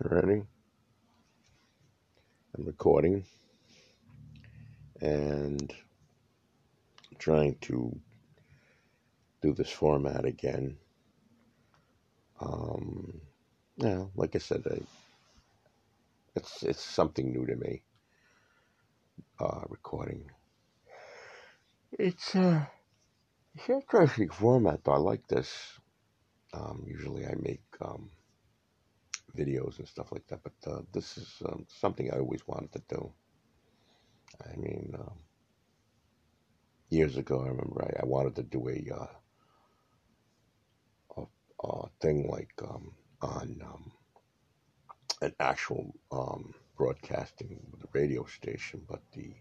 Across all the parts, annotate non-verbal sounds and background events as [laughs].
Ready? I'm recording and trying to do this format again. Um, yeah, like I said, I, it's it's something new to me. Uh, recording. It's uh, it's interesting format. Though. I like this. Um, usually, I make um, videos and stuff like that. But uh, this is um, something I always wanted to do. I mean, um, years ago, I remember I, I wanted to do a, uh, a, a thing like um, on um, an actual um, broadcasting radio station, but the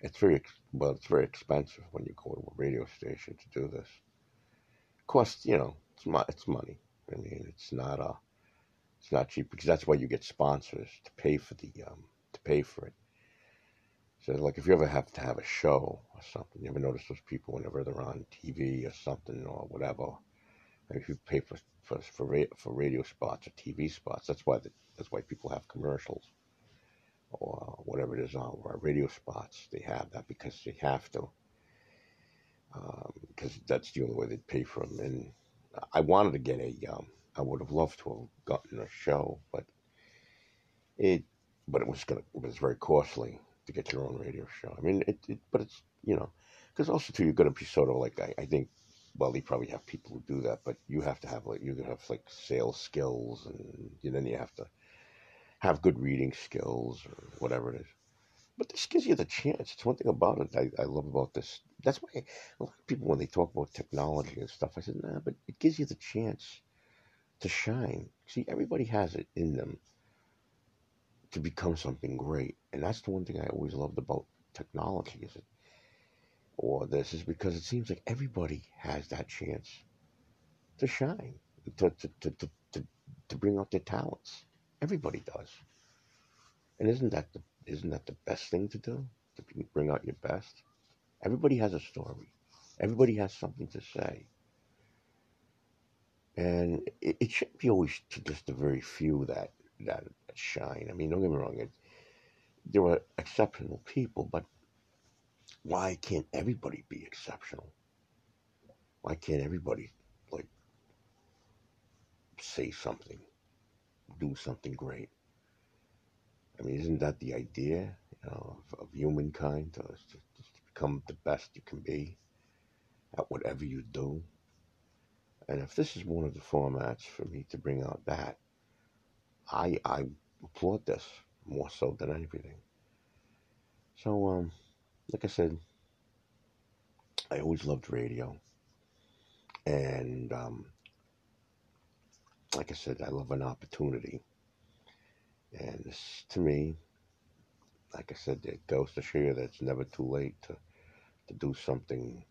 it's very well, it's very expensive when you go to a radio station to do this. Cost, you know, it's it's money. I mean, it's not a it's not cheap because that's why you get sponsors to pay for the um, to pay for it. So like if you ever have to have a show or something, you ever notice those people whenever they're on TV or something or whatever, if you pay for for for, for radio spots or TV spots, that's why the, that's why people have commercials or whatever it is on or radio spots. They have that because they have to. Um, because that's the only way they pay for them. And I wanted to get a um, I would have loved to have gotten a show, but it, but it was gonna, it was very costly to get your own radio show. I mean, it, it but it's you know, because also too, you're gonna be sort of like I, I think. Well, they probably have people who do that, but you have to have like you have like sales skills, and you then you have to have good reading skills or whatever it is. But this gives you the chance. It's one thing about it I, I love about this. That's why a lot of people, when they talk about technology and stuff, I said, nah, but it gives you the chance to shine. See, everybody has it in them to become something great. And that's the one thing I always loved about technology is it or this is because it seems like everybody has that chance to shine, to to, to, to, to, to bring out their talents. Everybody does. And isn't that the isn't that the best thing to do? To bring out your best? Everybody has a story. Everybody has something to say. And it, it shouldn't be always to just the very few that, that shine. I mean, don't get me wrong, it, there were exceptional people, but why can't everybody be exceptional? Why can't everybody, like, say something, do something great? I mean, isn't that the idea you know, of, of humankind to, to, to become the best you can be at whatever you do? And if this is one of the formats for me to bring out that, I I applaud this more so than anything. So um, like I said, I always loved radio, and um, like I said, I love an opportunity. And this, to me, like I said, it goes to show you that it's never too late to to do something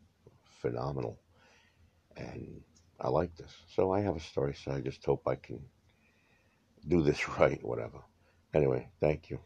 phenomenal. And I like this. So I have a story, so I just hope I can do this [laughs] right, whatever. Anyway, thank you.